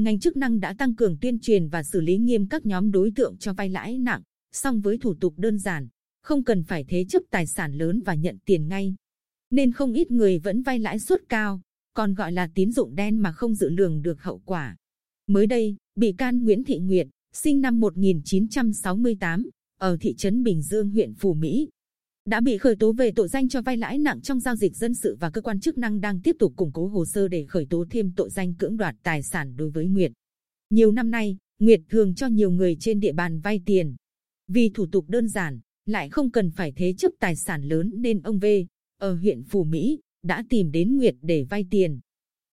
Ngành chức năng đã tăng cường tuyên truyền và xử lý nghiêm các nhóm đối tượng cho vay lãi nặng, song với thủ tục đơn giản, không cần phải thế chấp tài sản lớn và nhận tiền ngay, nên không ít người vẫn vay lãi suất cao, còn gọi là tín dụng đen mà không dự lường được hậu quả. Mới đây, bị can Nguyễn Thị Nguyệt, sinh năm 1968, ở thị trấn Bình Dương, huyện Phú Mỹ, đã bị khởi tố về tội danh cho vay lãi nặng trong giao dịch dân sự và cơ quan chức năng đang tiếp tục củng cố hồ sơ để khởi tố thêm tội danh cưỡng đoạt tài sản đối với Nguyệt. Nhiều năm nay, Nguyệt thường cho nhiều người trên địa bàn vay tiền. Vì thủ tục đơn giản, lại không cần phải thế chấp tài sản lớn nên ông V, ở huyện Phú Mỹ, đã tìm đến Nguyệt để vay tiền.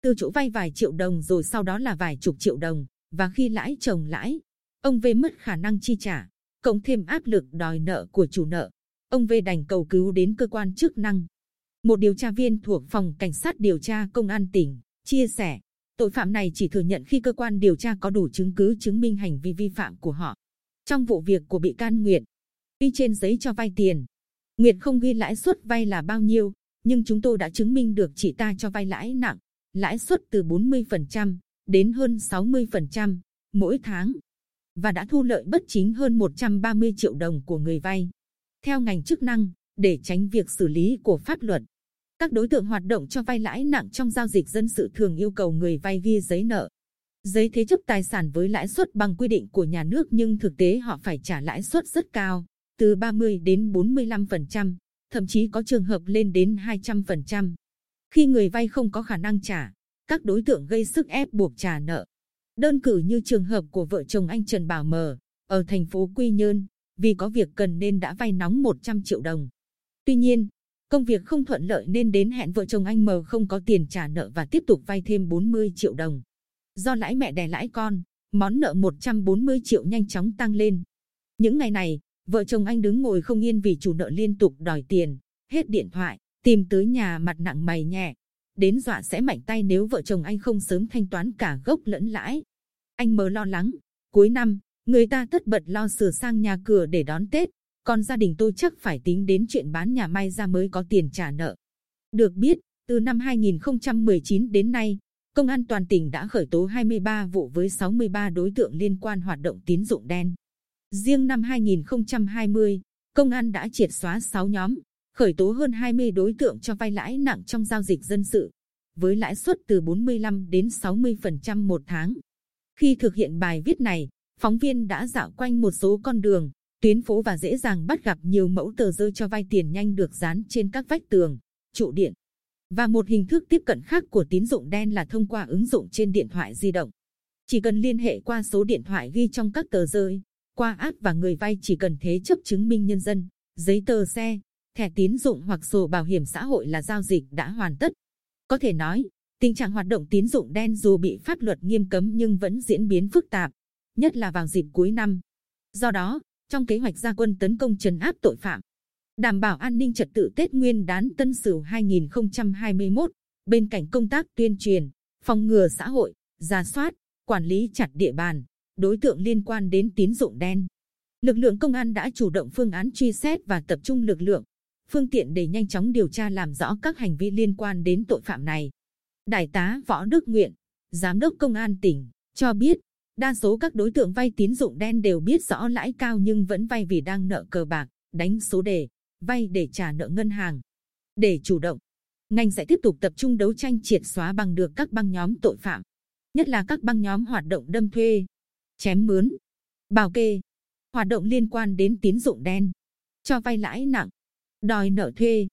Từ chỗ vay vài triệu đồng rồi sau đó là vài chục triệu đồng, và khi lãi chồng lãi, ông V mất khả năng chi trả, cộng thêm áp lực đòi nợ của chủ nợ. Ông V đành cầu cứu đến cơ quan chức năng. Một điều tra viên thuộc phòng cảnh sát điều tra công an tỉnh chia sẻ, tội phạm này chỉ thừa nhận khi cơ quan điều tra có đủ chứng cứ chứng minh hành vi vi phạm của họ. Trong vụ việc của bị can Nguyệt, ghi trên giấy cho vay tiền, Nguyệt không ghi lãi suất vay là bao nhiêu, nhưng chúng tôi đã chứng minh được chị ta cho vay lãi nặng, lãi suất từ 40% đến hơn 60% mỗi tháng và đã thu lợi bất chính hơn 130 triệu đồng của người vay. Theo ngành chức năng, để tránh việc xử lý của pháp luật, các đối tượng hoạt động cho vay lãi nặng trong giao dịch dân sự thường yêu cầu người vay ghi giấy nợ, giấy thế chấp tài sản với lãi suất bằng quy định của nhà nước nhưng thực tế họ phải trả lãi suất rất cao, từ 30 đến 45%, thậm chí có trường hợp lên đến 200%. Khi người vay không có khả năng trả, các đối tượng gây sức ép buộc trả nợ. Đơn cử như trường hợp của vợ chồng anh Trần Bảo Mờ ở thành phố Quy Nhơn, vì có việc cần nên đã vay nóng 100 triệu đồng. Tuy nhiên, công việc không thuận lợi nên đến hẹn vợ chồng anh Mờ không có tiền trả nợ và tiếp tục vay thêm 40 triệu đồng. Do lãi mẹ đẻ lãi con, món nợ 140 triệu nhanh chóng tăng lên. Những ngày này, vợ chồng anh đứng ngồi không yên vì chủ nợ liên tục đòi tiền, hết điện thoại, tìm tới nhà mặt nặng mày nhẹ, đến dọa sẽ mạnh tay nếu vợ chồng anh không sớm thanh toán cả gốc lẫn lãi. Anh mờ lo lắng, cuối năm, người ta tất bật lo sửa sang nhà cửa để đón Tết, còn gia đình tôi chắc phải tính đến chuyện bán nhà may ra mới có tiền trả nợ. Được biết, từ năm 2019 đến nay, Công an toàn tỉnh đã khởi tố 23 vụ với 63 đối tượng liên quan hoạt động tín dụng đen. Riêng năm 2020, Công an đã triệt xóa 6 nhóm, khởi tố hơn 20 đối tượng cho vay lãi nặng trong giao dịch dân sự, với lãi suất từ 45 đến 60% một tháng. Khi thực hiện bài viết này, phóng viên đã dạo quanh một số con đường, tuyến phố và dễ dàng bắt gặp nhiều mẫu tờ rơi cho vay tiền nhanh được dán trên các vách tường, trụ điện. Và một hình thức tiếp cận khác của tín dụng đen là thông qua ứng dụng trên điện thoại di động. Chỉ cần liên hệ qua số điện thoại ghi trong các tờ rơi, qua app và người vay chỉ cần thế chấp chứng minh nhân dân, giấy tờ xe, thẻ tín dụng hoặc sổ bảo hiểm xã hội là giao dịch đã hoàn tất. Có thể nói, tình trạng hoạt động tín dụng đen dù bị pháp luật nghiêm cấm nhưng vẫn diễn biến phức tạp, nhất là vào dịp cuối năm. Do đó, trong kế hoạch gia quân tấn công trấn áp tội phạm, đảm bảo an ninh trật tự Tết Nguyên đán Tân Sửu 2021, bên cạnh công tác tuyên truyền, phòng ngừa xã hội, ra soát, quản lý chặt địa bàn, đối tượng liên quan đến tín dụng đen. Lực lượng công an đã chủ động phương án truy xét và tập trung lực lượng, phương tiện để nhanh chóng điều tra làm rõ các hành vi liên quan đến tội phạm này. Đại tá Võ Đức Nguyện, Giám đốc Công an tỉnh, cho biết, đa số các đối tượng vay tín dụng đen đều biết rõ lãi cao nhưng vẫn vay vì đang nợ cờ bạc, đánh số đề, vay để trả nợ ngân hàng. Để chủ động, ngành sẽ tiếp tục tập trung đấu tranh triệt xóa bằng được các băng nhóm tội phạm, nhất là các băng nhóm hoạt động đâm thuê, chém mướn, bảo kê, hoạt động liên quan đến tín dụng đen, cho vay lãi nặng, đòi nợ thuê,